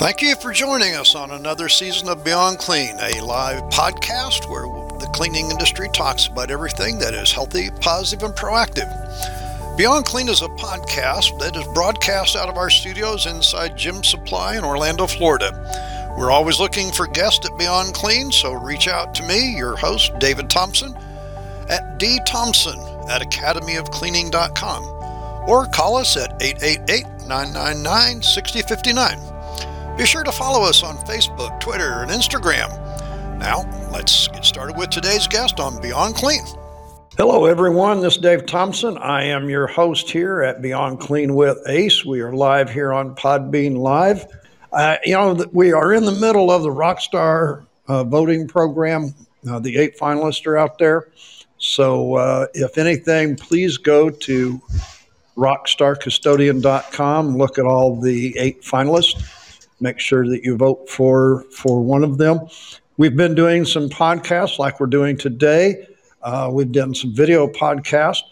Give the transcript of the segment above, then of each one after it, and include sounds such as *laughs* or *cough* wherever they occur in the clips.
Thank you for joining us on another season of Beyond Clean, a live podcast where the cleaning industry talks about everything that is healthy, positive, and proactive. Beyond Clean is a podcast that is broadcast out of our studios inside Gym Supply in Orlando, Florida. We're always looking for guests at Beyond Clean, so reach out to me, your host, David Thompson, at dthompson at academyofcleaning.com or call us at 888 999 6059. Be sure to follow us on Facebook, Twitter, and Instagram. Now, let's get started with today's guest on Beyond Clean. Hello, everyone. This is Dave Thompson. I am your host here at Beyond Clean with Ace. We are live here on Podbean Live. Uh, you know, we are in the middle of the Rockstar uh, voting program. Uh, the eight finalists are out there. So, uh, if anything, please go to rockstarcustodian.com, look at all the eight finalists make sure that you vote for for one of them. We've been doing some podcasts like we're doing today. Uh, we've done some video podcasts,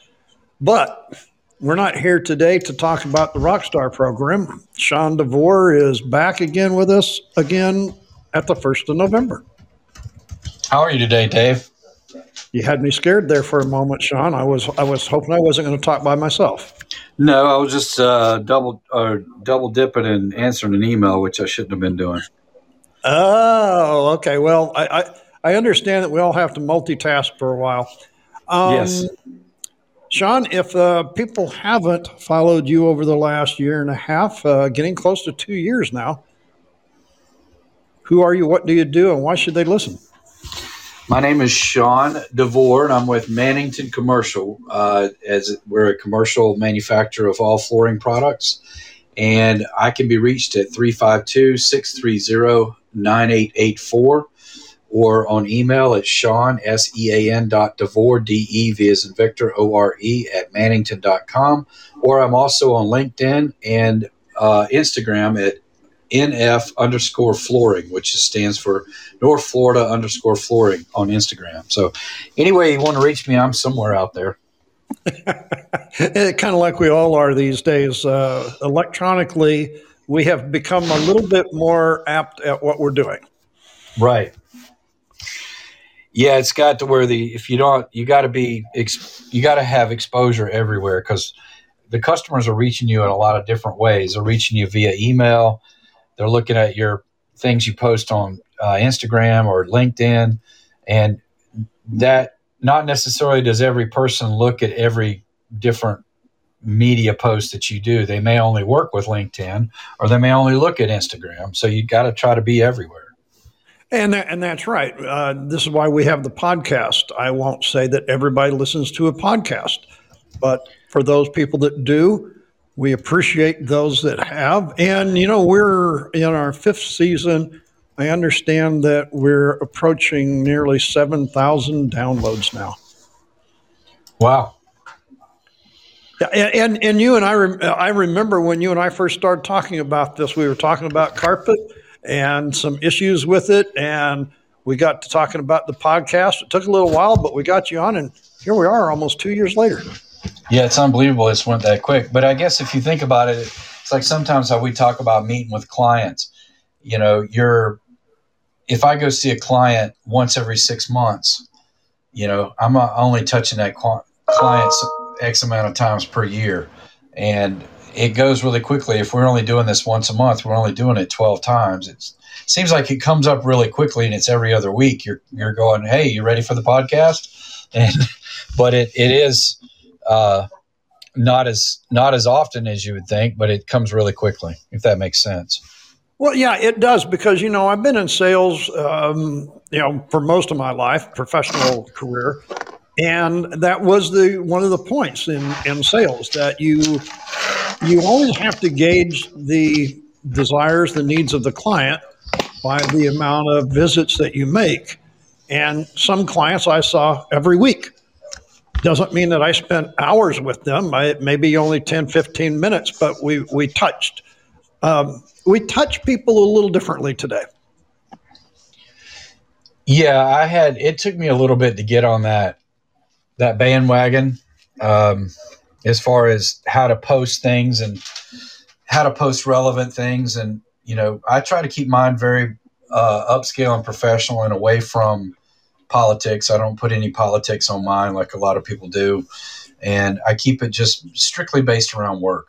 but we're not here today to talk about the Rockstar program. Sean DeVore is back again with us again at the first of November. How are you today, Dave? You had me scared there for a moment, Sean. I was I was hoping I wasn't going to talk by myself. No, I was just uh, double uh, double dipping and answering an email, which I shouldn't have been doing. Oh, okay. Well, I I, I understand that we all have to multitask for a while. Um, yes. Sean, if uh, people haven't followed you over the last year and a half, uh, getting close to two years now, who are you? What do you do? And why should they listen? My name is Sean DeVore, and I'm with Mannington Commercial. Uh, as we're a commercial manufacturer of all flooring products, and I can be reached at 352-630-9884 or on email at Sean S E A N dot DeVore D E V as in Victor O R E at Mannington.com. Or I'm also on LinkedIn and uh, Instagram at NF underscore flooring, which stands for North Florida underscore flooring on Instagram. So, anyway, you want to reach me, I'm somewhere out there. *laughs* kind of like we all are these days. Uh, electronically, we have become a little bit more apt at what we're doing. Right. Yeah, it's got to where the if you don't, you got to be you got to have exposure everywhere because the customers are reaching you in a lot of different ways. They're reaching you via email they're looking at your things you post on uh, Instagram or LinkedIn, and that not necessarily does every person look at every different media post that you do. They may only work with LinkedIn or they may only look at Instagram. So you got to try to be everywhere. And that, and that's right. Uh, this is why we have the podcast. I won't say that everybody listens to a podcast, but for those people that do, we appreciate those that have. And, you know, we're in our fifth season. I understand that we're approaching nearly 7,000 downloads now. Wow. Yeah, and, and you and I, rem- I remember when you and I first started talking about this, we were talking about carpet and some issues with it. And we got to talking about the podcast. It took a little while, but we got you on, and here we are almost two years later. Yeah, it's unbelievable. It's went that quick. But I guess if you think about it, it's like sometimes how we talk about meeting with clients. You know, you're if I go see a client once every six months, you know, I'm only touching that client X amount of times per year. And it goes really quickly. If we're only doing this once a month, we're only doing it 12 times. It seems like it comes up really quickly and it's every other week. You're, you're going, Hey, you ready for the podcast? *laughs* And, but it, it is, uh, not as not as often as you would think, but it comes really quickly. If that makes sense. Well, yeah, it does because you know I've been in sales, um, you know, for most of my life, professional career, and that was the one of the points in in sales that you you always have to gauge the desires, the needs of the client by the amount of visits that you make. And some clients I saw every week. Doesn't mean that I spent hours with them. I, maybe only 10, 15 minutes, but we, we touched. Um, we touch people a little differently today. Yeah, I had. It took me a little bit to get on that that bandwagon, um, as far as how to post things and how to post relevant things. And you know, I try to keep mine very uh, upscale and professional and away from politics. I don't put any politics on mine like a lot of people do. And I keep it just strictly based around work.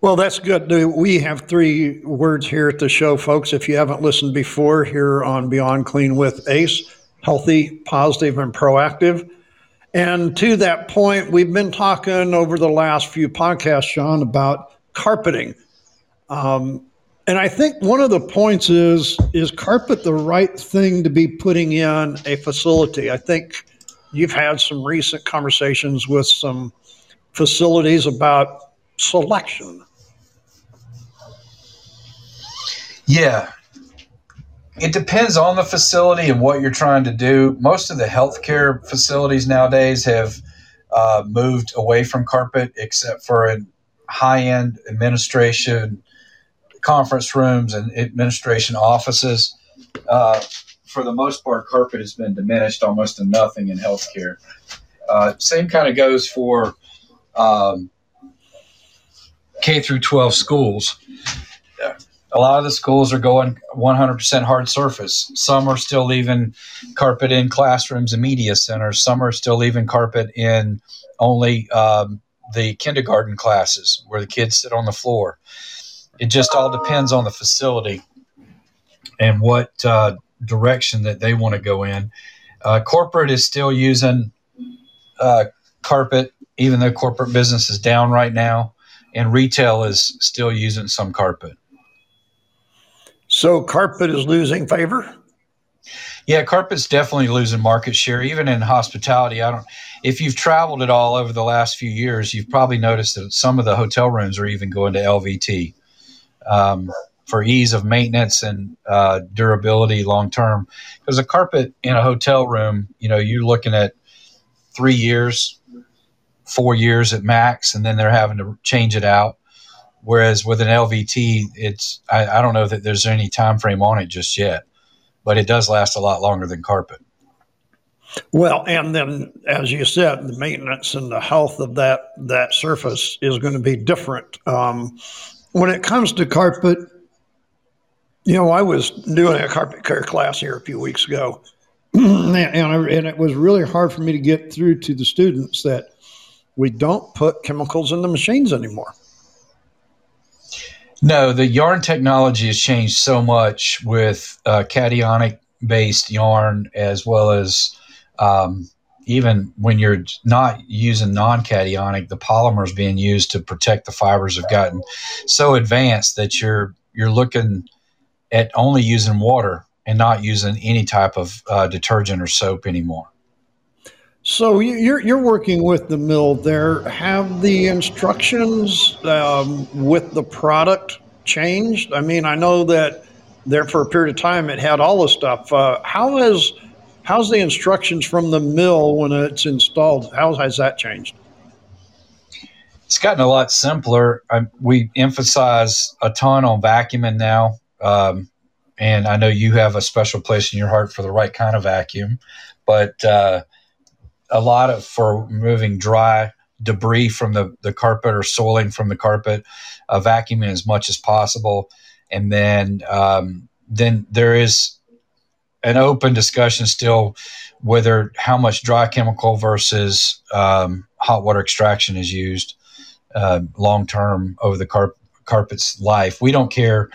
Well, that's good. We have three words here at the show, folks. If you haven't listened before, here on Beyond Clean with Ace healthy, positive, and proactive. And to that point, we've been talking over the last few podcasts, Sean, about carpeting. Um, and I think one of the points is is carpet the right thing to be putting in a facility? I think you've had some recent conversations with some facilities about selection. Yeah. It depends on the facility and what you're trying to do. Most of the healthcare facilities nowadays have uh, moved away from carpet, except for in high end administration conference rooms and administration offices. Uh, for the most part, carpet has been diminished almost to nothing in healthcare. Uh, same kind of goes for um, K through 12 schools. A lot of the schools are going 100% hard surface. Some are still leaving carpet in classrooms and media centers. Some are still leaving carpet in only um, the kindergarten classes where the kids sit on the floor it just all depends on the facility and what uh, direction that they want to go in. Uh, corporate is still using uh, carpet, even though corporate business is down right now, and retail is still using some carpet. So carpet is losing favor. Yeah, carpet's definitely losing market share, even in hospitality. I don't. If you've traveled at all over the last few years, you've probably noticed that some of the hotel rooms are even going to LVT um, for ease of maintenance and uh, durability long term. Because a carpet in a hotel room, you know, you're looking at three years, four years at max, and then they're having to change it out. Whereas with an LVT, it's I, I don't know that there's any time frame on it just yet, but it does last a lot longer than carpet. Well, and then, as you said, the maintenance and the health of that that surface is going to be different. Um, when it comes to carpet, you know, I was doing a carpet care class here a few weeks ago, *clears throat* and, and it was really hard for me to get through to the students that we don't put chemicals in the machines anymore. No, the yarn technology has changed so much with uh, cationic based yarn as well as um, even when you're not using non-cationic, the polymers being used to protect the fibers have gotten so advanced that you're you're looking at only using water and not using any type of uh, detergent or soap anymore. So you're you're working with the mill there. Have the instructions um, with the product changed? I mean, I know that there for a period of time it had all the stuff. Uh, how has How's the instructions from the mill when it's installed? How has that changed? It's gotten a lot simpler. I, we emphasize a ton on vacuuming now. Um, and I know you have a special place in your heart for the right kind of vacuum, but uh, a lot of for removing dry debris from the, the carpet or soiling from the carpet, uh, vacuuming as much as possible. And then um, then there is an open discussion still whether how much dry chemical versus um, hot water extraction is used uh, long term over the carp- carpet's life. We don't care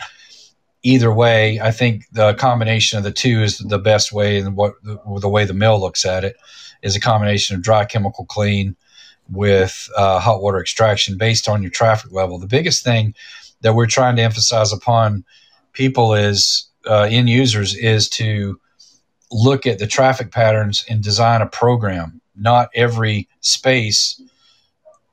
either way. I think the combination of the two is the best way, and what the, the way the mill looks at it is a combination of dry chemical clean with uh, hot water extraction based on your traffic level. The biggest thing that we're trying to emphasize upon people is uh, end users is to look at the traffic patterns and design a program. Not every space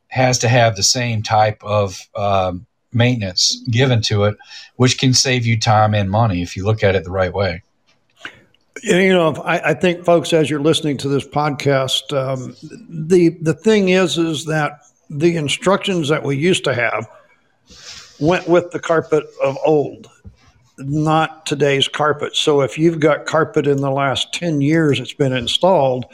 has to have the same type of um, maintenance given to it, which can save you time and money if you look at it the right way. You know, I, I think, folks, as you're listening to this podcast, um, the the thing is, is that the instructions that we used to have went with the carpet of old not today's carpet. So if you've got carpet in the last 10 years it's been installed,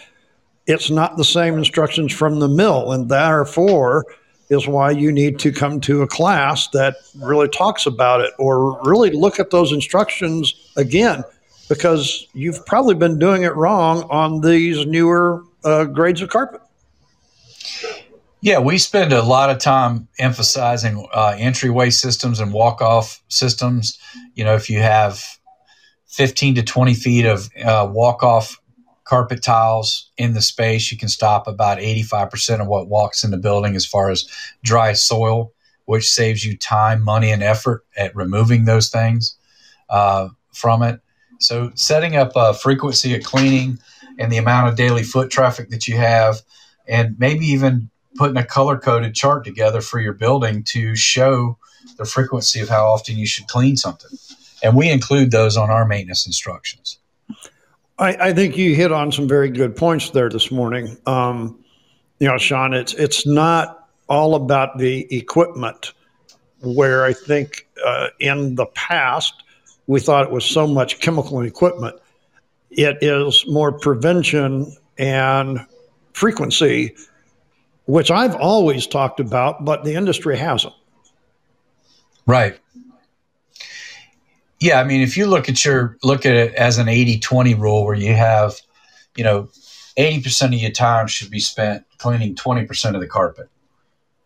it's not the same instructions from the mill. And therefore, is why you need to come to a class that really talks about it or really look at those instructions again because you've probably been doing it wrong on these newer uh, grades of carpet. Yeah, we spend a lot of time emphasizing uh, entryway systems and walk off systems. You know, if you have 15 to 20 feet of uh, walk off carpet tiles in the space, you can stop about 85% of what walks in the building as far as dry soil, which saves you time, money, and effort at removing those things uh, from it. So, setting up a frequency of cleaning and the amount of daily foot traffic that you have, and maybe even putting a color coded chart together for your building to show the frequency of how often you should clean something. And we include those on our maintenance instructions. I, I think you hit on some very good points there this morning. Um, you know, Sean, it's it's not all about the equipment, where I think uh, in the past we thought it was so much chemical and equipment. It is more prevention and frequency which I've always talked about, but the industry hasn't. Right. Yeah, I mean, if you look at your look at it as an 80-20 rule where you have, you know, 80% of your time should be spent cleaning 20% of the carpet.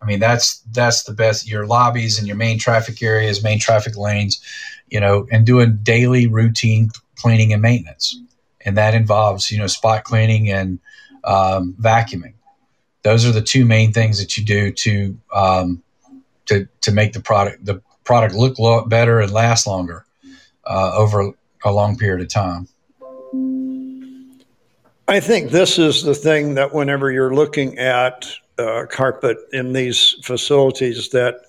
I mean, that's that's the best your lobbies and your main traffic areas, main traffic lanes, you know, and doing daily routine cleaning and maintenance. And that involves, you know, spot cleaning and um, vacuuming those are the two main things that you do to um, to to make the product the product look lo- better and last longer uh, over a long period of time. I think this is the thing that whenever you're looking at uh, carpet in these facilities, that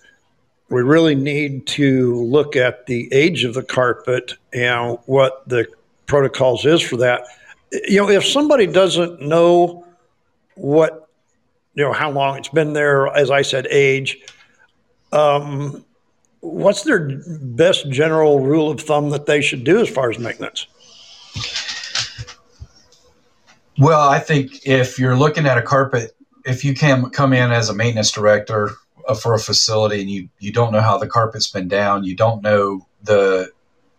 we really need to look at the age of the carpet and what the protocols is for that. You know, if somebody doesn't know what you know how long it's been there. As I said, age. Um, what's their best general rule of thumb that they should do as far as maintenance? Well, I think if you're looking at a carpet, if you can come in as a maintenance director uh, for a facility and you you don't know how the carpet's been down, you don't know the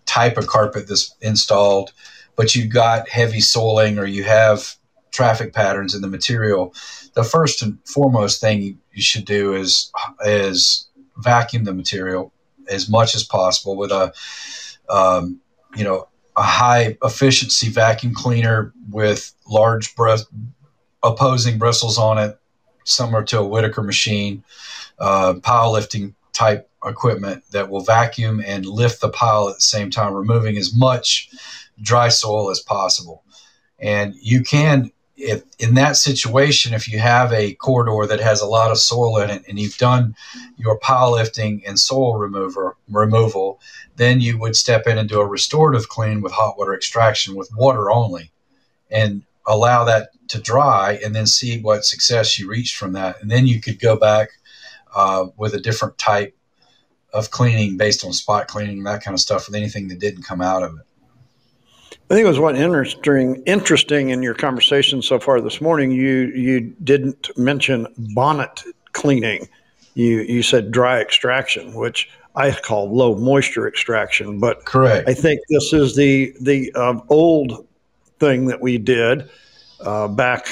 type of carpet that's installed, but you've got heavy soiling or you have traffic patterns in the material, the first and foremost thing you should do is is vacuum the material as much as possible with a um, you know a high efficiency vacuum cleaner with large breath opposing bristles on it, similar to a Whittaker machine, uh, pile lifting type equipment that will vacuum and lift the pile at the same time, removing as much dry soil as possible. And you can if in that situation, if you have a corridor that has a lot of soil in it and you've done your pile lifting and soil remover removal, then you would step in and do a restorative clean with hot water extraction with water only and allow that to dry and then see what success you reached from that. And then you could go back uh, with a different type of cleaning based on spot cleaning, that kind of stuff with anything that didn't come out of it. I think it was what interesting interesting in your conversation so far this morning. You you didn't mention bonnet cleaning. You you said dry extraction, which I call low moisture extraction. But correct. I think this is the the uh, old thing that we did uh, back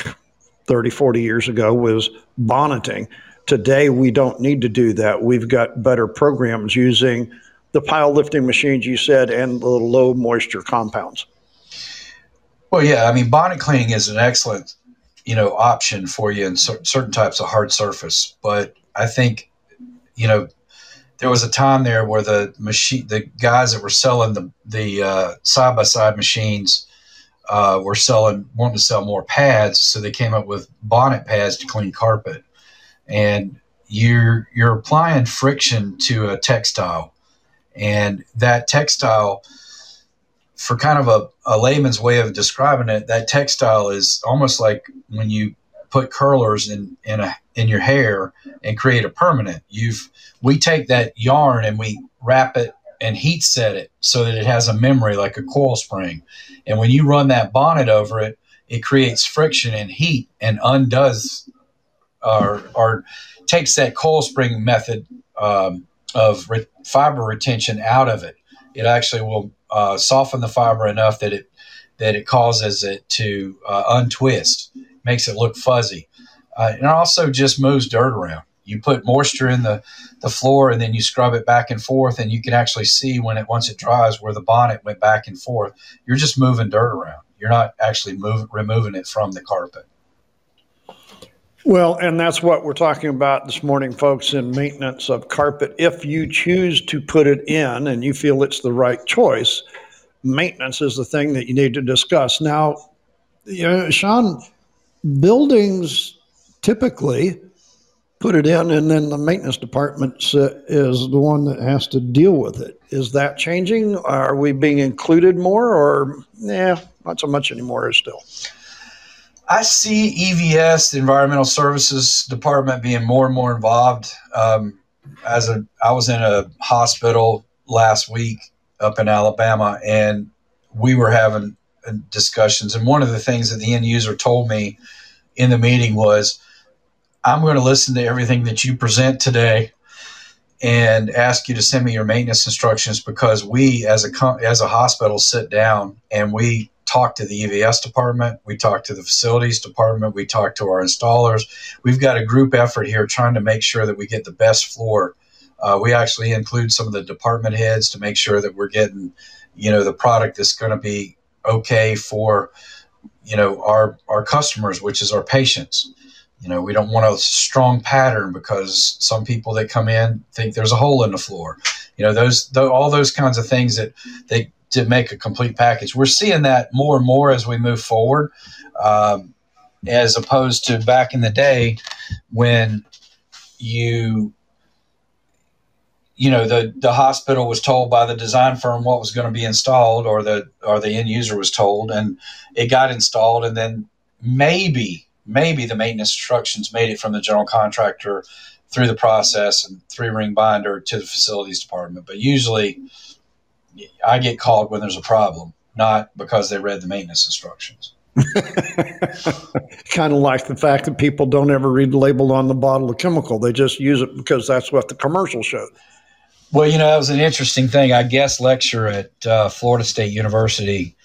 30, 40 years ago was bonneting. Today we don't need to do that. We've got better programs using the pile lifting machines you said and the low moisture compounds. Well, yeah, I mean, bonnet cleaning is an excellent, you know, option for you in cer- certain types of hard surface. But I think, you know, there was a time there where the machine, the guys that were selling the the side by side machines, uh, were selling wanting to sell more pads, so they came up with bonnet pads to clean carpet, and you're you're applying friction to a textile, and that textile for kind of a, a layman's way of describing it, that textile is almost like when you put curlers in in a in your hair and create a permanent. You've we take that yarn and we wrap it and heat set it so that it has a memory like a coil spring. And when you run that bonnet over it, it creates friction and heat and undoes or, or takes that coil spring method um, of re- fiber retention out of it. It actually will uh, soften the fiber enough that it that it causes it to uh, untwist, makes it look fuzzy, uh, and also just moves dirt around. You put moisture in the, the floor and then you scrub it back and forth, and you can actually see when it once it dries where the bonnet went back and forth. You're just moving dirt around. You're not actually moving removing it from the carpet. Well, and that's what we're talking about this morning, folks, in maintenance of carpet. If you choose to put it in and you feel it's the right choice, maintenance is the thing that you need to discuss. Now, you know, Sean, buildings typically put it in, and then the maintenance department is the one that has to deal with it. Is that changing? Are we being included more, or yeah, not so much anymore? Still, I see EVS, the Environmental Services Department, being more and more involved. Um, as a, I was in a hospital last week up in Alabama, and we were having uh, discussions. And one of the things that the end user told me in the meeting was, "I'm going to listen to everything that you present today." and ask you to send me your maintenance instructions because we as a as a hospital sit down and we talk to the EVS department, we talk to the facilities department, we talk to our installers. We've got a group effort here trying to make sure that we get the best floor uh, we actually include some of the department heads to make sure that we're getting, you know, the product that's going to be okay for, you know, our our customers, which is our patients. You know, we don't want a strong pattern because some people that come in think there's a hole in the floor. You know, those, all those kinds of things that they to make a complete package. We're seeing that more and more as we move forward, um, as opposed to back in the day when you you know the the hospital was told by the design firm what was going to be installed or the or the end user was told and it got installed and then maybe maybe the maintenance instructions made it from the general contractor through the process and three ring binder to the facilities department but usually i get called when there's a problem not because they read the maintenance instructions *laughs* kind of like the fact that people don't ever read the label on the bottle of chemical they just use it because that's what the commercial showed well, you know, that was an interesting thing. I guest lecture at uh, Florida State University,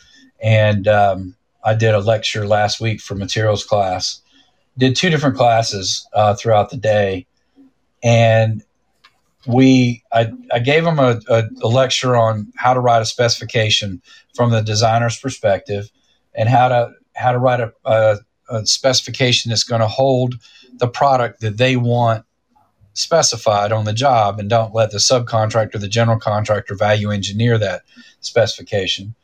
and um, I did a lecture last week for materials class. Did two different classes uh, throughout the day, and we I, I gave them a, a, a, lecture on how to write a specification from the designer's perspective, and how to how to write a, a, a specification that's going to hold the product that they want specified on the job and don't let the subcontractor, the general contractor value engineer that specification.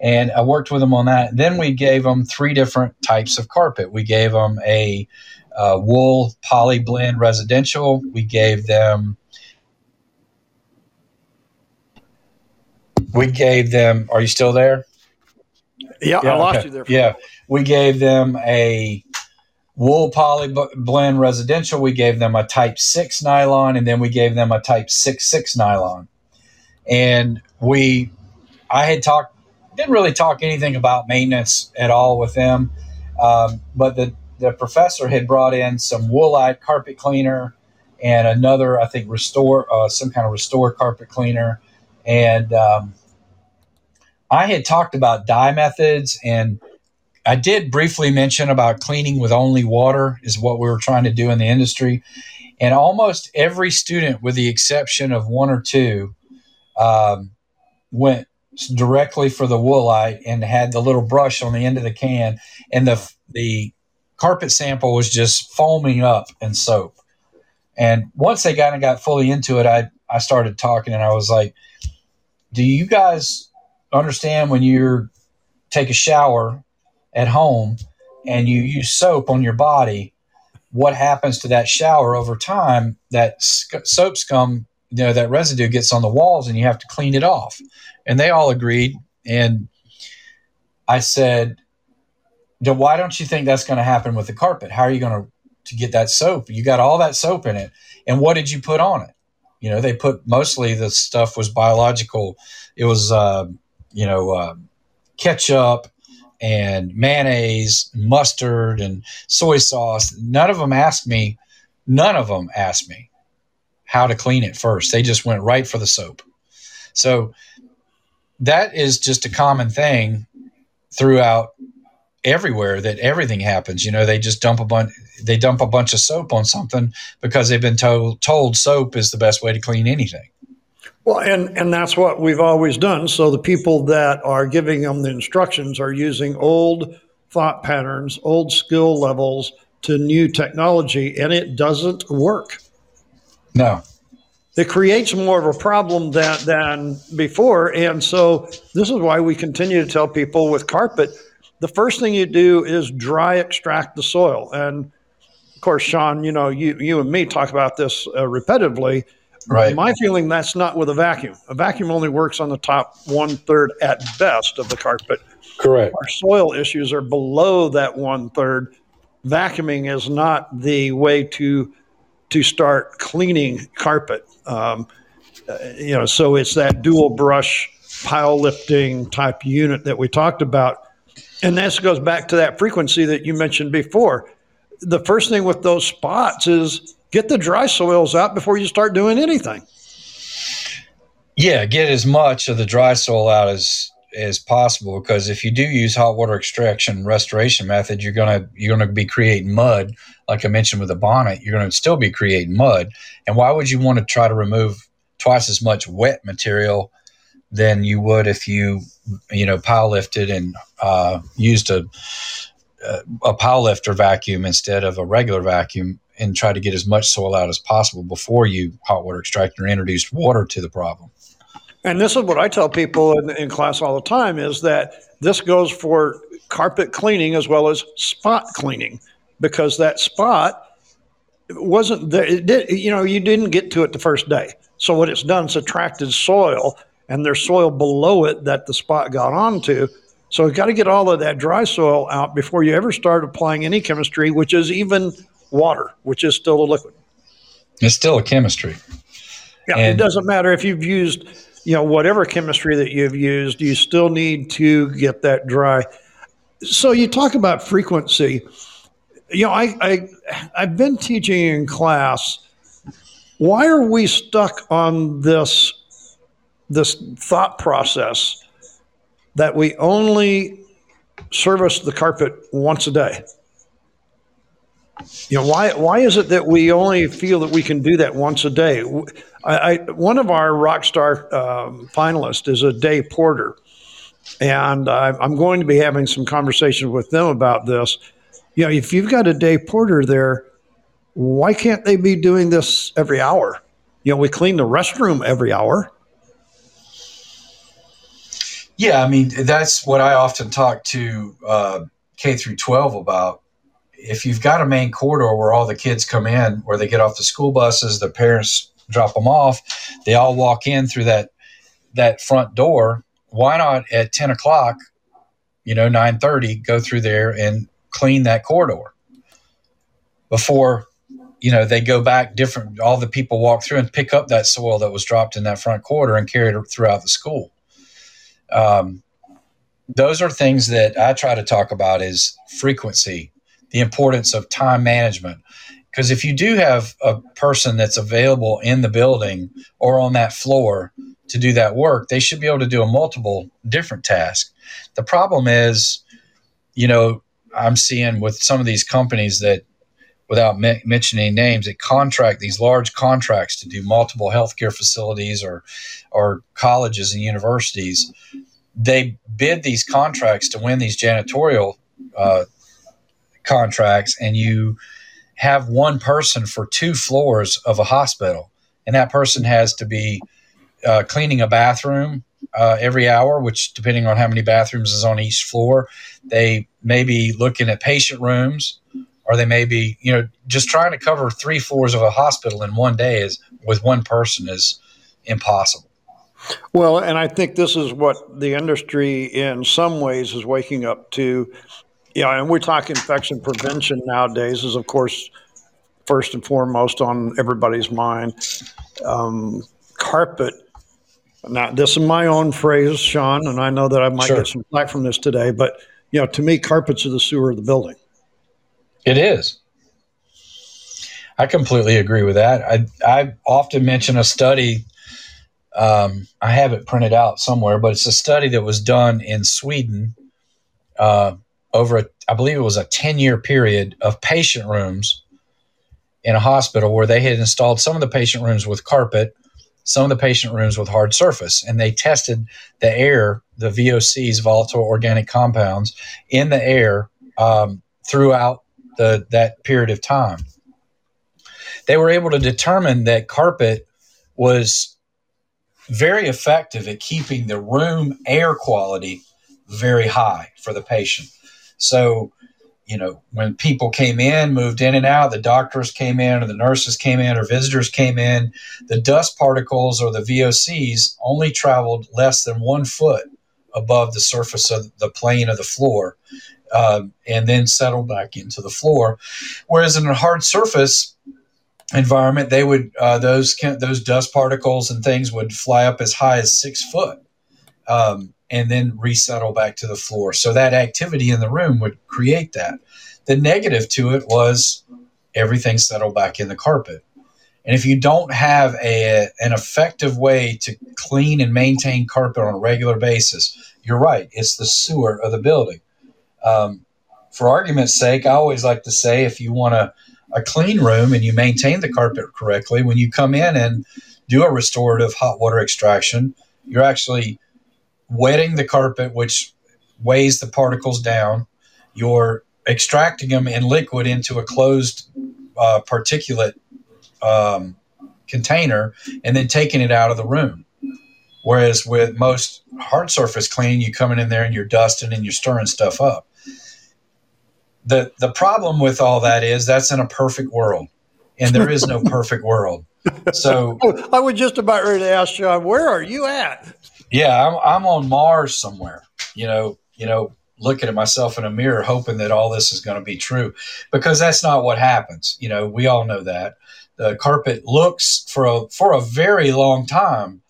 And I worked with them on that. Then we gave them three different types of carpet. We gave them a uh, wool poly blend residential. We gave them we gave them are you still there yeah, yeah i lost okay. you there yeah we gave them a wool poly blend residential, we gave them a type 6 nylon, and then we gave them a type 6 6 nylon. And we, I had talked, didn't really talk anything about maintenance at all with them, um, but the, the professor had brought in some woolite carpet cleaner and another, I think, restore, uh, some kind of restore carpet cleaner. And um, I had talked about dye methods and I did briefly mention about cleaning with only water is what we were trying to do in the industry. And almost every student, with the exception of one or two, um, went directly for the woolite and had the little brush on the end of the can. And the, the carpet sample was just foaming up in soap. And once they got and got fully into it, I, I started talking and I was like, do you guys understand when you take a shower at home and you use soap on your body, what happens to that shower over time? That sc- soap scum, you know, that residue gets on the walls and you have to clean it off. And they all agreed. And I said, why don't you think that's going to happen with the carpet? How are you going to to get that soap? You got all that soap in it, and what did you put on it? You know, they put mostly the stuff was biological. It was, uh, you know, uh, ketchup and mayonnaise, mustard, and soy sauce. None of them asked me. None of them asked me how to clean it first. They just went right for the soap. So that is just a common thing throughout everywhere that everything happens. You know, they just dump a bunch they dump a bunch of soap on something because they've been told told soap is the best way to clean anything. Well, and and that's what we've always done. So the people that are giving them the instructions are using old thought patterns, old skill levels to new technology, and it doesn't work. No. It creates more of a problem than, than before. And so this is why we continue to tell people with carpet, the first thing you do is dry extract the soil. And of course, Sean, you know, you, you and me talk about this uh, repetitively Right. My feeling that's not with a vacuum. A vacuum only works on the top one third at best of the carpet. Correct. Our soil issues are below that one third. Vacuuming is not the way to to start cleaning carpet. Um, uh, you know, so it's that dual brush pile lifting type unit that we talked about, and this goes back to that frequency that you mentioned before. The first thing with those spots is get the dry soils out before you start doing anything. Yeah, get as much of the dry soil out as as possible because if you do use hot water extraction restoration method, you're gonna you're gonna be creating mud. Like I mentioned with the bonnet, you're gonna still be creating mud. And why would you want to try to remove twice as much wet material than you would if you you know pile lifted and uh, used a a pile lifter vacuum instead of a regular vacuum? And try to get as much soil out as possible before you hot water extract or introduce water to the problem. And this is what I tell people in, in class all the time is that this goes for carpet cleaning as well as spot cleaning because that spot wasn't there. It did, you know, you didn't get to it the first day. So what it's done is attracted soil and there's soil below it that the spot got onto. So you've got to get all of that dry soil out before you ever start applying any chemistry, which is even water, which is still a liquid. It's still a chemistry. Yeah, and it doesn't matter if you've used, you know, whatever chemistry that you've used, you still need to get that dry. So you talk about frequency. You know, I, I I've been teaching in class. Why are we stuck on this this thought process that we only service the carpet once a day? You know, why, why is it that we only feel that we can do that once a day? I, I one of our rock star um, finalists is a day porter, and I, I'm going to be having some conversations with them about this. You know, if you've got a day porter there, why can't they be doing this every hour? You know, we clean the restroom every hour. Yeah, I mean that's what I often talk to uh, K through 12 about if you've got a main corridor where all the kids come in, where they get off the school buses, the parents drop them off, they all walk in through that that front door. Why not at ten o'clock, you know, nine thirty, go through there and clean that corridor before you know they go back different all the people walk through and pick up that soil that was dropped in that front corridor and carry it throughout the school um, those are things that i try to talk about is frequency the importance of time management. Because if you do have a person that's available in the building or on that floor to do that work, they should be able to do a multiple different tasks. The problem is, you know, I'm seeing with some of these companies that, without me- mentioning names, that contract these large contracts to do multiple healthcare facilities or, or colleges and universities. They bid these contracts to win these janitorial uh, contracts and you have one person for two floors of a hospital, and that person has to be uh, cleaning a bathroom uh, every hour, which depending on how many bathrooms is on each floor, they may be looking at patient rooms, or they may be, you know, just trying to cover three floors of a hospital in one day is with one person is impossible. Well, and I think this is what the industry in some ways is waking up to yeah, and we're talking infection prevention nowadays is, of course, first and foremost on everybody's mind. Um, carpet. Now, this is my own phrase, Sean, and I know that I might sure. get some flack from this today, but you know, to me, carpets are the sewer of the building. It is. I completely agree with that. I I often mention a study. Um, I have it printed out somewhere, but it's a study that was done in Sweden uh, over, a, I believe it was a ten year period of patient rooms in a hospital where they had installed some of the patient rooms with carpet, some of the patient rooms with hard surface, and they tested the air, the VOCs, volatile organic compounds, in the air um, throughout the that period of time they were able to determine that carpet was very effective at keeping the room air quality very high for the patient. So, you know, when people came in, moved in and out, the doctors came in, or the nurses came in, or visitors came in, the dust particles or the VOCs only traveled less than one foot above the surface of the plane of the floor um, and then settled back into the floor. Whereas in a hard surface, environment, they would uh, those those dust particles and things would fly up as high as six foot, um, and then resettle back to the floor. So that activity in the room would create that. The negative to it was everything settled back in the carpet. And if you don't have a, an effective way to clean and maintain carpet on a regular basis, you're right. It's the sewer of the building. Um, for argument's sake, I always like to say if you want to a clean room and you maintain the carpet correctly, when you come in and do a restorative hot water extraction, you're actually wetting the carpet, which weighs the particles down. You're extracting them in liquid into a closed uh, particulate um, container and then taking it out of the room. Whereas with most hard surface cleaning, you coming in there and you're dusting and you're stirring stuff up the the problem with all that is that's in a perfect world, and there is no *laughs* perfect world. So I was just about ready to ask John, where are you at? Yeah, I'm I'm on Mars somewhere. You know, you know, looking at myself in a mirror, hoping that all this is going to be true, because that's not what happens. You know, we all know that the carpet looks for a for a very long time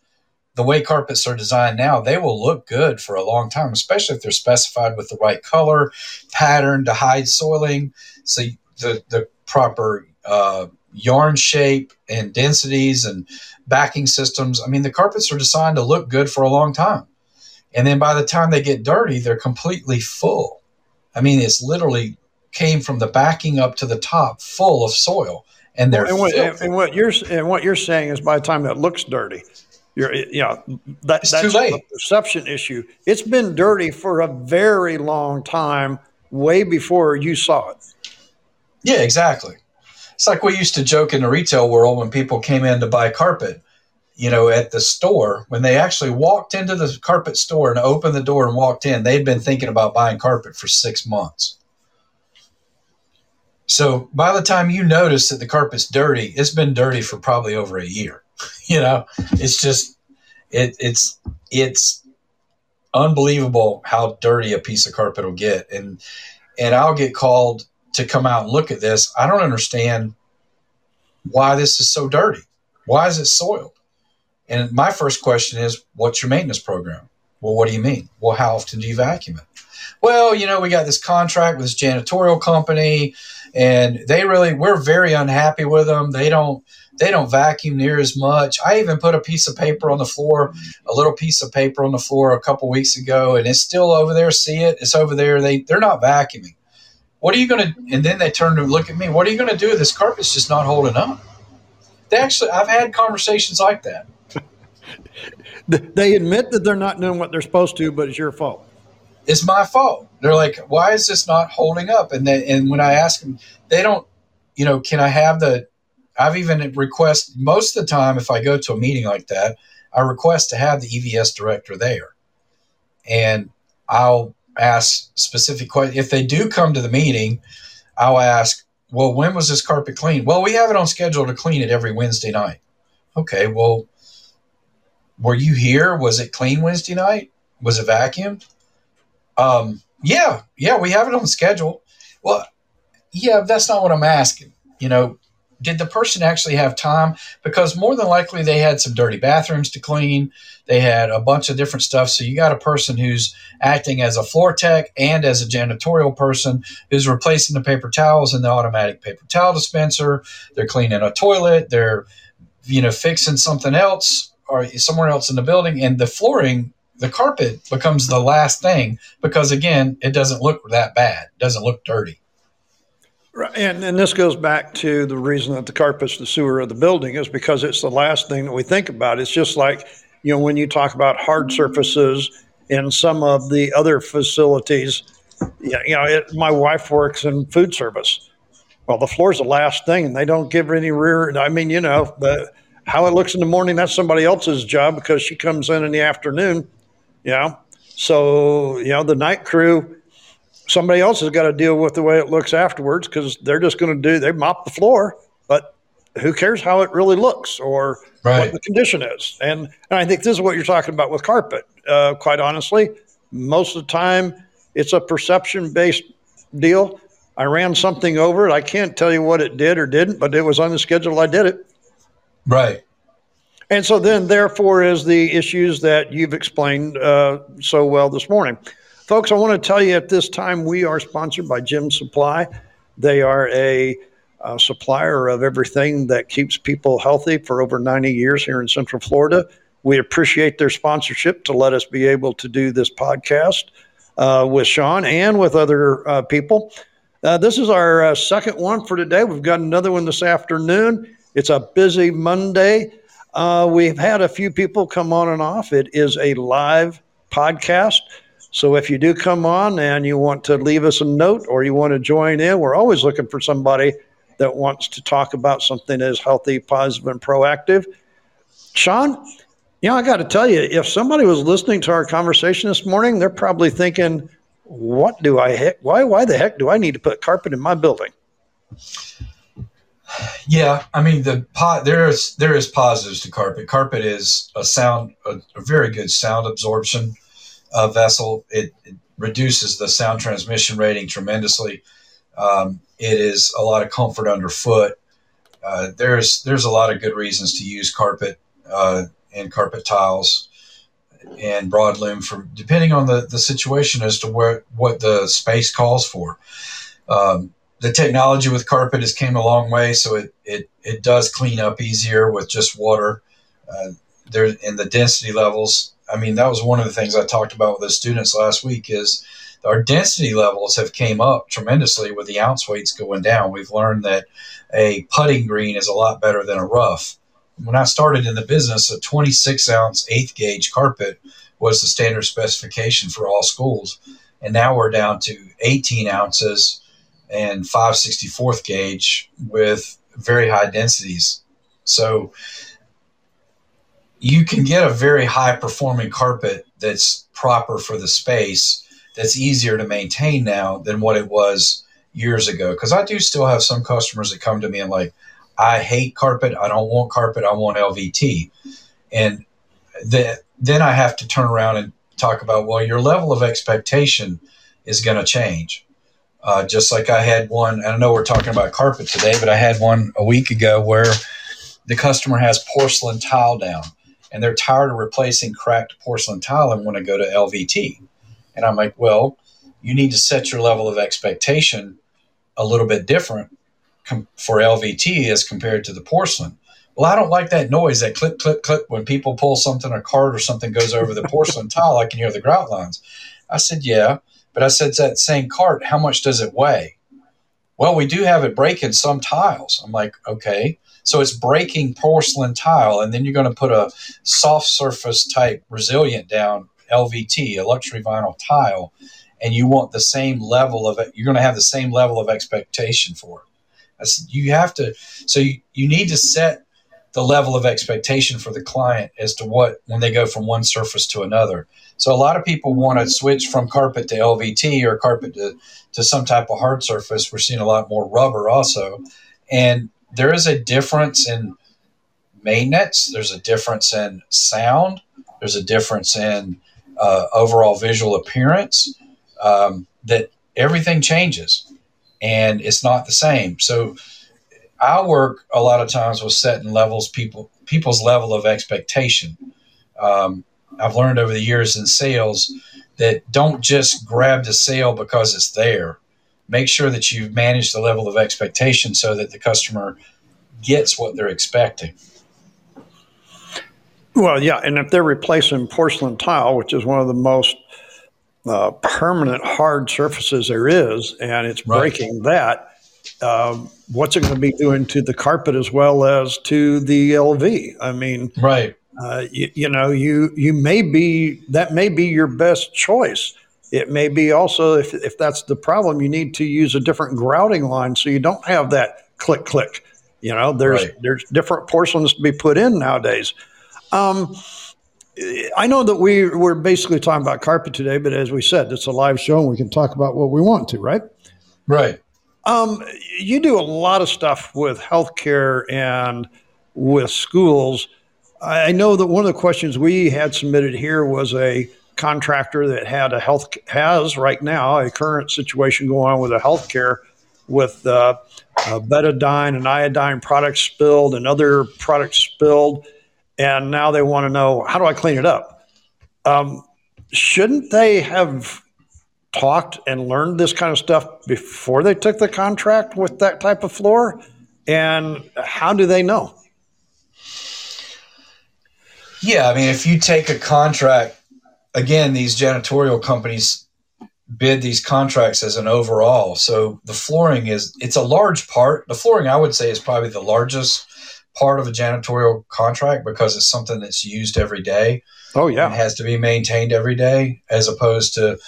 the way carpets are designed now, they will look good for a long time, especially if they're specified with the right color, pattern to hide soiling. So the, the proper uh, yarn shape and densities and backing systems. I mean, the carpets are designed to look good for a long time. And then by the time they get dirty, they're completely full. I mean, it's literally came from the backing up to the top full of soil. And they're and what, and what you're and what you're saying is by the time it looks dirty, you're, you know, that, it's that's a perception issue. It's been dirty for a very long time, way before you saw it. Yeah, exactly. It's like we used to joke in the retail world when people came in to buy carpet, you know, at the store, when they actually walked into the carpet store and opened the door and walked in, they'd been thinking about buying carpet for six months. So by the time you notice that the carpet's dirty, it's been dirty for probably over a year. *laughs* you know, it's just it it's it's unbelievable how dirty a piece of carpet will get, and and I'll get called to come out and look at this. I don't understand why this is so dirty. Why is it soiled? And my first question is, what's your maintenance program? Well, what do you mean? Well, how often do you vacuum it? Well, you know, we got this contract with this janitorial company, and they really, we're very unhappy with them. They don't, they don't vacuum near as much. I even put a piece of paper on the floor, a little piece of paper on the floor a couple weeks ago, and it's still over there. See it? It's over there. They they're not vacuuming. What are you going to? And then they turn to look at me. What are you going to do? This carpet's just not holding up. They actually, I've had conversations like that. *laughs* they admit that they're not doing what they're supposed to, but it's your fault. It's my fault. They're like, why is this not holding up? And they, and when I ask them, they don't. You know, can I have the I've even request most of the time if I go to a meeting like that, I request to have the EVS director there, and I'll ask specific questions. If they do come to the meeting, I'll ask, "Well, when was this carpet cleaned?" Well, we have it on schedule to clean it every Wednesday night. Okay, well, were you here? Was it clean Wednesday night? Was it vacuumed? Um, yeah, yeah, we have it on schedule. Well, yeah, that's not what I'm asking. You know, did the person actually have time? Because more than likely they had some dirty bathrooms to clean. They had a bunch of different stuff. So you got a person who's acting as a floor tech and as a janitorial person who's replacing the paper towels in the automatic paper towel dispenser. They're cleaning a toilet. They're, you know, fixing something else or somewhere else in the building. And the flooring the carpet becomes the last thing because again it doesn't look that bad it doesn't look dirty Right. And, and this goes back to the reason that the carpet's the sewer of the building is because it's the last thing that we think about. It's just like, you know, when you talk about hard surfaces in some of the other facilities, you know, it, my wife works in food service. Well, the floor's the last thing, and they don't give her any rear. I mean, you know, the how it looks in the morning, that's somebody else's job because she comes in in the afternoon, you know. So, you know, the night crew, somebody else has got to deal with the way it looks afterwards because they're just going to do they mop the floor, but who cares how it really looks or right. what the condition is? And, and I think this is what you're talking about with carpet. Uh, quite honestly, most of the time it's a perception based deal. I ran something over it. I can't tell you what it did or didn't, but it was on the schedule. I did it. Right. And so then, therefore, is the issues that you've explained uh, so well this morning. Folks, I want to tell you at this time we are sponsored by Gem Supply. They are a, supplier of everything that keeps people healthy for over 90 years here in Central Florida. We appreciate their sponsorship to let us be able to do this podcast uh, with Sean and with other uh, people. Uh, this is our uh, second one for today. We've got another one this afternoon. It's a busy Monday. Uh, we've had a few people come on and off. It is a live podcast. So if you do come on and you want to leave us a note or you want to join in, we're always looking for somebody that wants to talk about something that is healthy, positive, and proactive. Sean, you know, I got to tell you, if somebody was listening to our conversation this morning, they're probably thinking, "What do I heck? Why? Why the heck do I need to put carpet in my building?" Yeah, I mean the pot. There is there is positives to carpet. Carpet is a sound, a, a very good sound absorption uh, vessel. It, it, reduces the sound transmission rating tremendously. Um, it is a lot of comfort underfoot. Uh, there's there's a lot of good reasons to use carpet uh, and carpet tiles and broadloom for depending on the, the situation as to where what the space calls for. Um, the technology with carpet has came a long way, so it it, it does clean up easier with just water. Uh, there in the density levels I mean, that was one of the things I talked about with the students last week is our density levels have came up tremendously with the ounce weights going down. We've learned that a putting green is a lot better than a rough. When I started in the business, a 26 ounce eighth gauge carpet was the standard specification for all schools. And now we're down to 18 ounces and 564th gauge with very high densities. So you can get a very high performing carpet that's proper for the space that's easier to maintain now than what it was years ago. Because i do still have some customers that come to me and like i hate carpet. I don't want carpet. I want lvt and the, then i have to turn around and talk about well your level of expectation is going to change. Uh, just like i had one i know we're talking about carpet today but i had one a week ago where the customer has porcelain tile down and they're tired of replacing cracked porcelain tile and want to go to LVT. And I'm like, well, you need to set your level of expectation a little bit different com- for LVT as compared to the porcelain. Well, I don't like that noise, that clip, clip, clip when people pull something, a cart or something goes over the porcelain tile. I can hear the grout lines. I said, yeah, but I said, that same cart, how much does it weigh? Well, we do have it break in some tiles. I'm like, okay. So it's breaking porcelain tile, and then you're going to put a soft surface type resilient down LVT, a luxury vinyl tile, and you want the same level of it. You're going to have the same level of expectation for it. You have to, so you, you need to set the level of expectation for the client as to what when they go from one surface to another. So a lot of people want to switch from carpet to LVT or carpet to, to some type of hard surface. We're seeing a lot more rubber also. And there is a difference in maintenance. There's a difference in sound. There's a difference in uh, overall visual appearance. Um, that everything changes, and it's not the same. So I work a lot of times with setting levels people people's level of expectation. Um, I've learned over the years in sales that don't just grab the sale because it's there. Make sure that you've managed the level of expectation so that the customer gets what they're expecting. Well, yeah, and if they're replacing porcelain tile, which is one of the most uh, permanent hard surfaces there is, and it's right. breaking that, um, what's it going to be doing to the carpet as well as to the LV? I mean, right. Uh, you, you, know, you you may be that may be your best choice. It may be also if if that's the problem, you need to use a different grouting line so you don't have that click click. You know, there's right. there's different porcelains to be put in nowadays. Um, I know that we we're basically talking about carpet today, but as we said, it's a live show and we can talk about what we want to, right? Right. Um, you do a lot of stuff with healthcare and with schools. I know that one of the questions we had submitted here was a contractor that had a health has right now a current situation going on with a healthcare with uh, uh, betadine and iodine products spilled and other products spilled and now they want to know how do I clean it up? Um, shouldn't they have talked and learned this kind of stuff before they took the contract with that type of floor? And how do they know? Yeah, I mean, if you take a contract, again, these janitorial companies bid these contracts as an overall. So the flooring is it's a large part. The flooring, I would say, is probably the largest part of a janitorial contract because it's something that's used every day. Oh yeah, it has to be maintained every day, as opposed to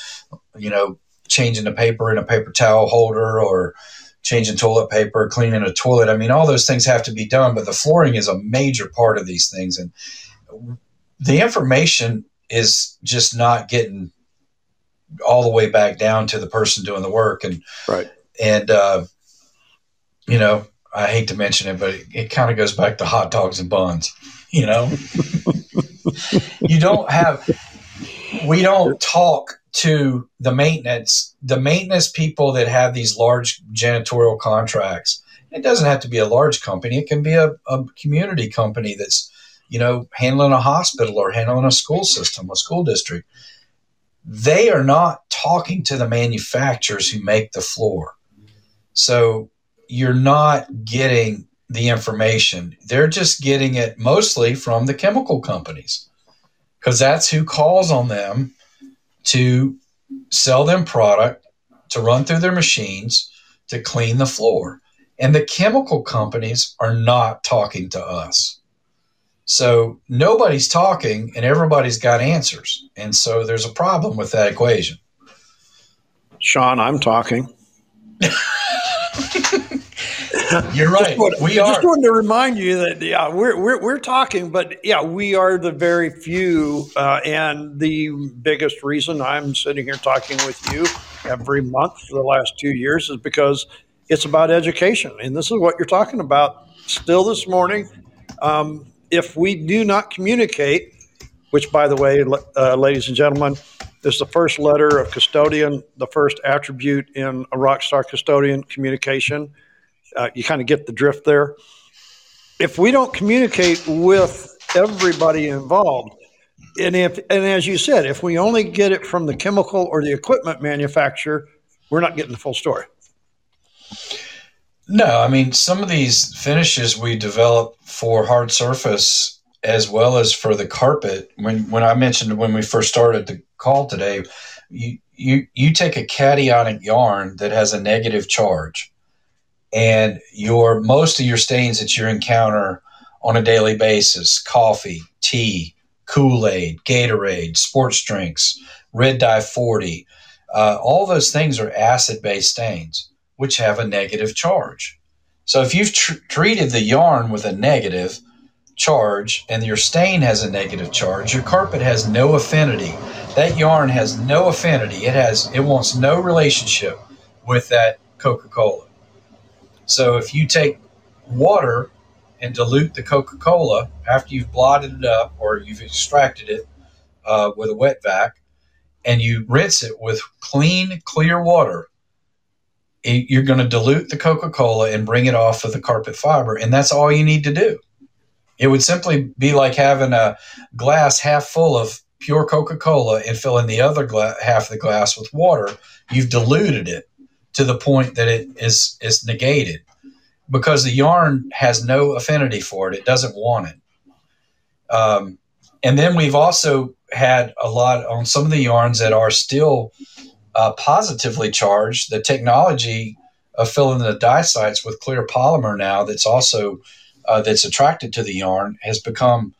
you know changing the paper in a paper towel holder or changing toilet paper, cleaning a toilet. I mean, all those things have to be done, but the flooring is a major part of these things, and the information is just not getting all the way back down to the person doing the work and right and uh, you know I hate to mention it, but it, it kind of goes back to hot dogs and buns. You know, *laughs* you don't have, we don't talk to the maintenance, the maintenance people that have these large janitorial contracts. It doesn't have to be a large company. It can be a, a community company that's, you know, handling a hospital or handling a school system, a school district. They are not talking to the manufacturers who make the floor. So you're not getting the information. They're just getting it mostly from the chemical companies because that's who calls on them to sell them product, to run through their machines, to clean the floor. And the chemical companies are not talking to us. So nobody's talking and everybody's got answers. And so there's a problem with that equation. Sean, I'm talking. *laughs* You're right. Wanted, we are. Just wanted to remind you that yeah, we're we're we're talking, but yeah, we are the very few, uh, and the biggest reason I'm sitting here talking with you every month for the last two years is because it's about education, and this is what you're talking about. Still this morning, um, if we do not communicate, which by the way, uh, ladies and gentlemen, is the first letter of custodian, the first attribute in a rockstar custodian communication uh, you kind of get the drift there. If we don't communicate with everybody involved, and if and as you said, if we only get it from the chemical or the equipment manufacturer, we're not getting the full story. No, I mean some of these finishes we develop for hard surface as well as for the carpet. When when I mentioned when we first started the call today, you you you take a cationic yarn that has a negative charge and your most of your stains that you encounter on a daily basis coffee tea kool-aid gatorade sports drinks red dye 40 uh, all those things are acid-based stains which have a negative charge. So if you've tr- treated the yarn with a negative charge and your stain has a negative charge your carpet has no affinity. That yarn has no affinity. It has it wants no relationship with that coca-cola. So if you take water and dilute the Coca Cola after you've blotted it up or you've extracted it uh, with a wet vac, and you rinse it with clean, clear water, you're going to dilute the Coca Cola and bring it off of the carpet fiber, and that's all you need to do. It would simply be like having a glass half full of pure Coca Cola and filling the other gla- half of the glass with water. You've diluted it to the point that it is is negated because the yarn has no affinity for it. It doesn't want it. Um, and then we've also had a lot on some of the yarns that are still uh, positively charged. The technology of filling the dye sites with clear polymer now that's also uh, that's attracted to the yarn has become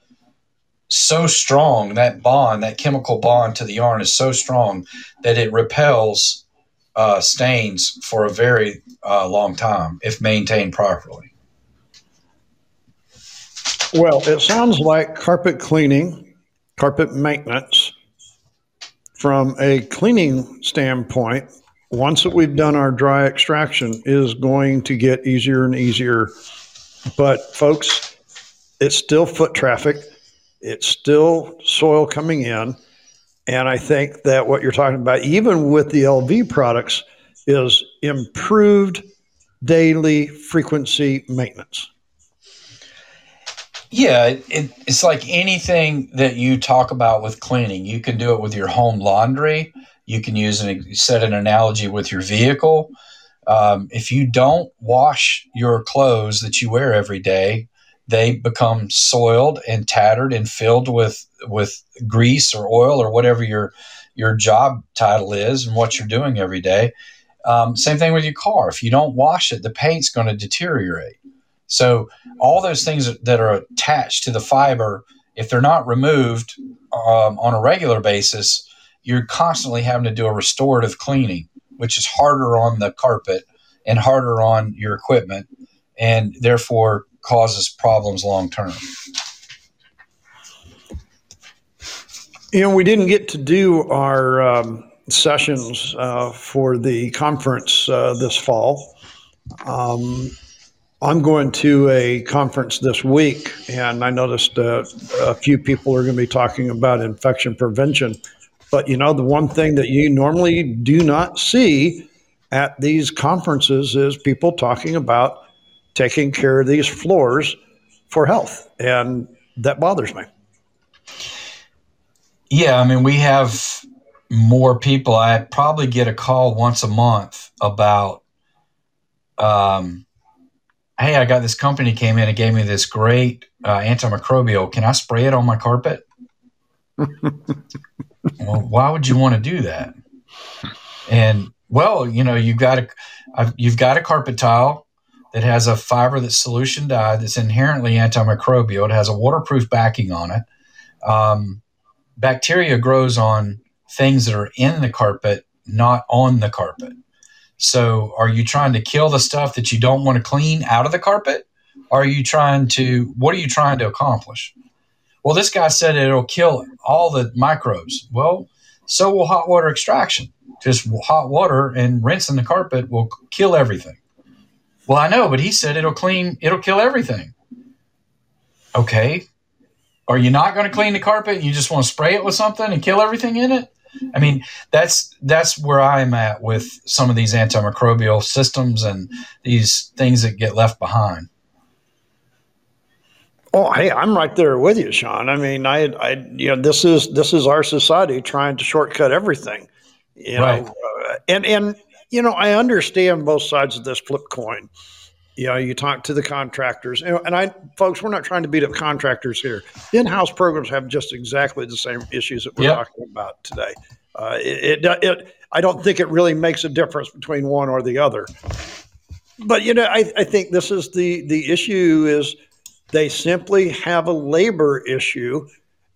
so strong that bond that chemical bond to the yarn is so strong that it repels uh, stains for a very uh, long time if maintained properly. Well, it sounds like carpet cleaning, carpet maintenance, from a cleaning standpoint, once that we've done our dry extraction, is going to get easier and easier. But, folks, it's still foot traffic, it's still soil coming in and I think that what you're talking about, even with the LV products, is improved daily frequency maintenance. Yeah, it, it's like anything that you talk about with cleaning. You can do it with your home laundry. You can use an set an analogy with your vehicle. Um, if you don't wash your clothes that you wear every day, they become soiled and tattered and filled with with grease or oil or whatever your your job title is and what you're doing every day. Um, same thing with your car. If you don't wash it, the paint's going to deteriorate. So all those things that are attached to the fiber, if they're not removed um, on a regular basis, you're constantly having to do a restorative cleaning, which is harder on the carpet and harder on your equipment, and therefore causes problems long term. You know, we didn't get to do our um, sessions uh, for the conference uh, this fall. Um, I'm going to a conference this week, and I noticed uh, a few people are going to be talking about infection prevention. But you know, the one thing that you normally do not see at these conferences is people talking about taking care of these floors for health. And that bothers me. Yeah, I mean, we have more people. I probably get a call once a month about, um, hey, I got this company came in and gave me this great uh, antimicrobial. Can I spray it on my carpet? *laughs* well, why would you want to do that? And well, you know, you've got a, you've got a carpet tile that has a fiber that's solution dyed that's inherently antimicrobial. It has a waterproof backing on it. Um, bacteria grows on things that are in the carpet, not on the carpet. So, are you trying to kill the stuff that you don't want to clean out of the carpet? Are you trying to, what are you trying to accomplish? Well, this guy said it'll kill all the microbes. Well, so will hot water extraction. Just hot water and rinsing the carpet will kill everything. Well, I know, but he said it'll clean, it'll kill everything. Okay. Are you not going to clean the carpet? You just want to spray it with something and kill everything in it? I mean, that's that's where I'm at with some of these antimicrobial systems and these things that get left behind. Oh, hey, I'm right there with you, Sean. I mean, I, I, you know, this is this is our society trying to shortcut everything, you right. know, uh, and and you know, I understand both sides of this flip coin. You know, you talk to the contractors, and I, folks, we're not trying to beat up contractors here. In-house programs have just exactly the same issues that we're yep. talking about today. Uh, it, it, it, I don't think it really makes a difference between one or the other. But you know, I, I think this is the the issue is they simply have a labor issue,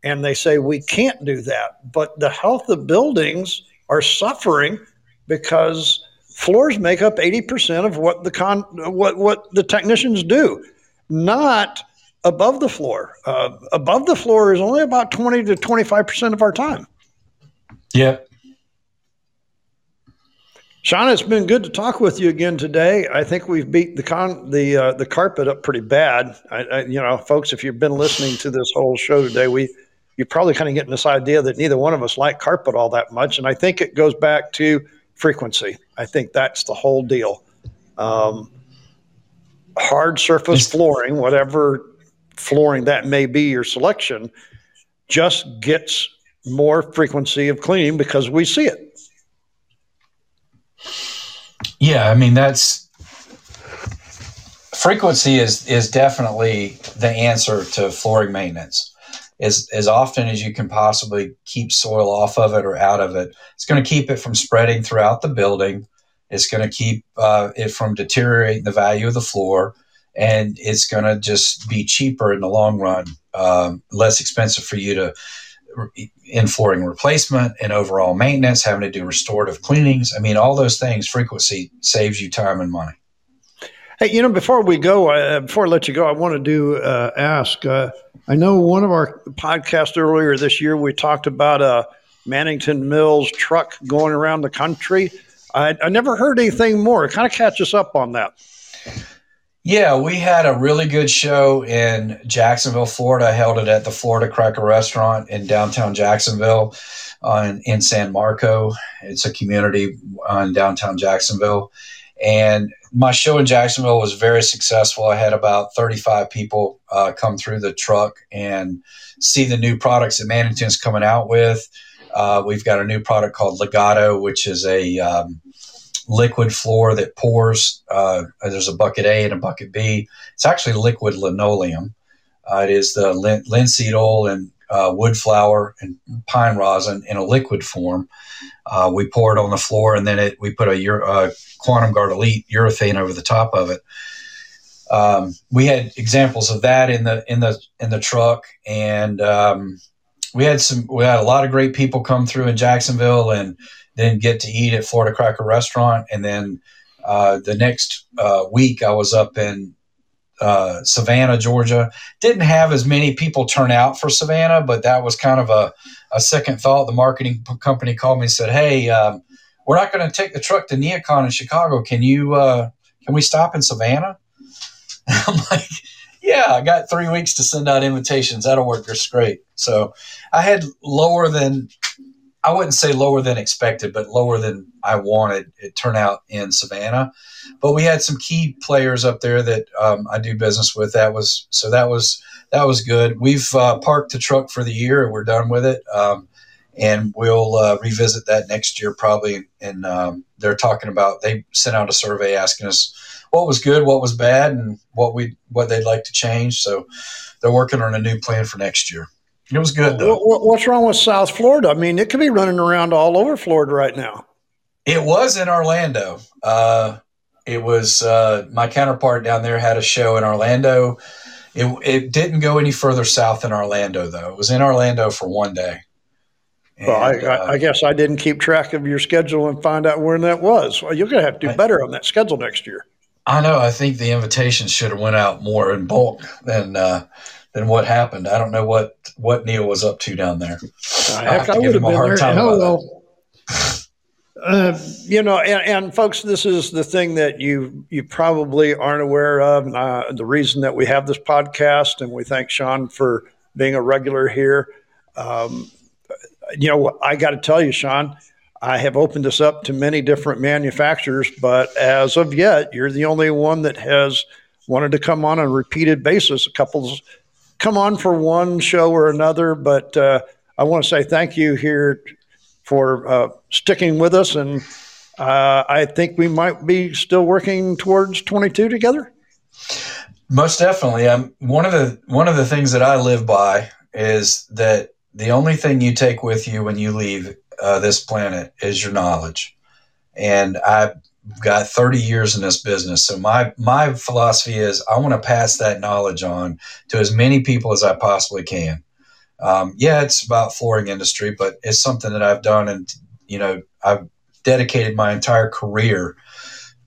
and they say we can't do that. But the health of buildings are suffering because floors make up 80% of what the con what what the technicians do not above the floor uh, above the floor is only about 20 to 25% of our time yeah Sean, it's been good to talk with you again today. I think we've beat the con the uh, the carpet up pretty bad. I, I, you know, folks, if you've been listening to this whole show today, we you're probably kind of getting this idea that neither one of us like carpet all that much, and I think it goes back to frequency. I think that's the whole deal. Um, hard surface flooring, whatever flooring that may be your selection, just gets more frequency of cleaning because we see it. Yeah, I mean that's frequency is is definitely the answer to flooring maintenance. As as often as you can possibly keep soil off of it or out of it, it's going to keep it from spreading throughout the building. It's going to keep uh, it from deteriorating the value of the floor, and it's going to just be cheaper in the long run, um, less expensive for you to in flooring replacement and overall maintenance, having to do restorative cleanings. I mean, all those things, frequency saves you time and money. Hey, you know, before we go, uh, before I let you go, I wanted to uh, ask. Uh, I know one of our podcasts earlier this year, we talked about a Mannington Mills truck going around the country. I, I never heard anything more. Kind of catch us up on that. Yeah, we had a really good show in Jacksonville, Florida. I held it at the Florida Cracker Restaurant in downtown Jacksonville on, in San Marco. It's a community on downtown Jacksonville. And my show in Jacksonville was very successful. I had about 35 people uh, come through the truck and see the new products that Mannington's coming out with. Uh, we've got a new product called Legato, which is a um, liquid floor that pours. Uh, there's a bucket A and a bucket B. It's actually liquid linoleum. Uh, it is the lin- linseed oil and uh, wood flour and pine rosin in a liquid form. Uh, we pour it on the floor and then it, we put a uh, Quantum Guard Elite urethane over the top of it. Um, we had examples of that in the in the in the truck, and um, we had some we had a lot of great people come through in Jacksonville and then get to eat at Florida Cracker Restaurant. And then uh, the next uh, week, I was up in uh, Savannah, Georgia. Didn't have as many people turn out for Savannah, but that was kind of a, a second thought. The marketing company called me and said, "Hey, um, we're not going to take the truck to Neocon in Chicago. Can you? Uh, can we stop in Savannah?" *laughs* I'm like, "Yeah, I got three weeks to send out invitations. That'll work just great." So I had lower than I wouldn't say lower than expected, but lower than I wanted it turn out in Savannah. But we had some key players up there that um, I do business with. That was so that was that was good. We've uh, parked the truck for the year and we're done with it. Um, and we'll uh, revisit that next year probably. And um, they're talking about they sent out a survey asking us what was good, what was bad, and what we what they'd like to change. So they're working on a new plan for next year. It was good though. What's wrong with South Florida? I mean, it could be running around all over Florida right now. It was in Orlando. Uh, it was uh, my counterpart down there had a show in Orlando. It, it didn't go any further south than Orlando though. It was in Orlando for one day. And, well, I, uh, I, guess I didn't keep track of your schedule and find out when that was. Well, you're going to have to do better on that schedule next year. I know. I think the invitations should have went out more in bulk than uh, than what happened. I don't know what what Neil was up to down there. I have to I give him a hard there. time oh, well. Uh, you know, and, and, folks, this is the thing that you you probably aren't aware of. Uh, the reason that we have this podcast, and we thank Sean for being a regular here. Um, you know, I got to tell you, Sean, I have opened this up to many different manufacturers, but as of yet, you're the only one that has wanted to come on on a repeated basis. A couple come on for one show or another, but uh, I want to say thank you here for uh, sticking with us. And uh, I think we might be still working towards 22 together. Most definitely. Um, one of the one of the things that I live by is that the only thing you take with you when you leave uh, this planet is your knowledge. And I got 30 years in this business. So my my philosophy is I want to pass that knowledge on to as many people as I possibly can. Um, yeah, it's about flooring industry, but it's something that I've done, and you know, I've dedicated my entire career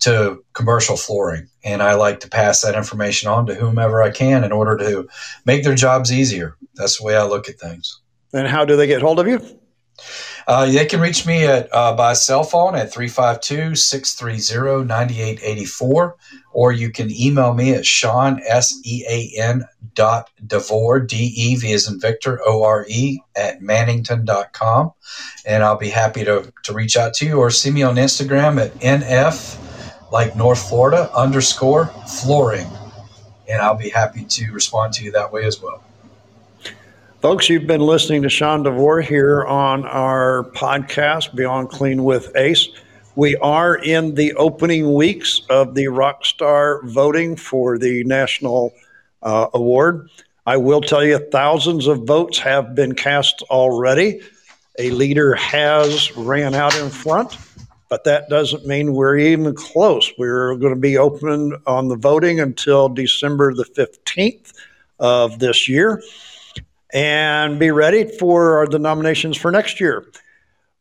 to commercial flooring, and I like to pass that information on to whomever I can in order to make their jobs easier. That's the way I look at things. And how do they get hold of you? Uh, they can reach me at uh, by cell phone at 352-630-9884, or you can email me at Sean, S-E-A-N dot DeVore, D-E-V as in Victor, O-R-E, at mannington.com. And I'll be happy to, to reach out to you or see me on Instagram at NF, like North Florida, underscore flooring. And I'll be happy to respond to you that way as well. Folks, you've been listening to Sean DeVore here on our podcast, Beyond Clean with Ace. We are in the opening weeks of the Rockstar voting for the National uh, Award. I will tell you, thousands of votes have been cast already. A leader has ran out in front, but that doesn't mean we're even close. We're going to be open on the voting until December the 15th of this year and be ready for the nominations for next year.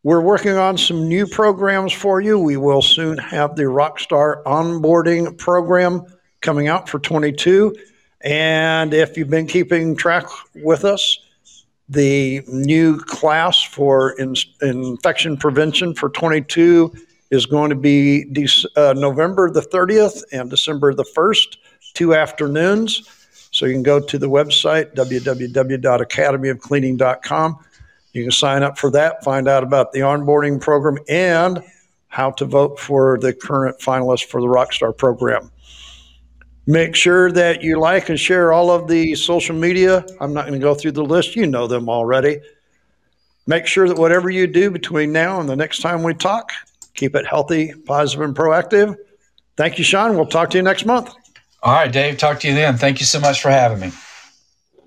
We're working on some new programs for you. We will soon have the Rockstar onboarding program coming out for 22. And if you've been keeping track with us, the new class for in, infection prevention for 22 is going to be uh, November the 30th and December the 1st, two afternoons. So you can go to the website, www.academyofcleaning.com. You can sign up for that, find out about the onboarding program, and how to vote for the current finalists for the Rockstar program. Make sure that you like and share all of the social media. I'm not going to go through the list, you know them already. Make sure that whatever you do between now and the next time we talk, keep it healthy, positive, and proactive. Thank you, Sean. We'll talk to you next month. All right, Dave. Talk to you then. Thank you so much for having me.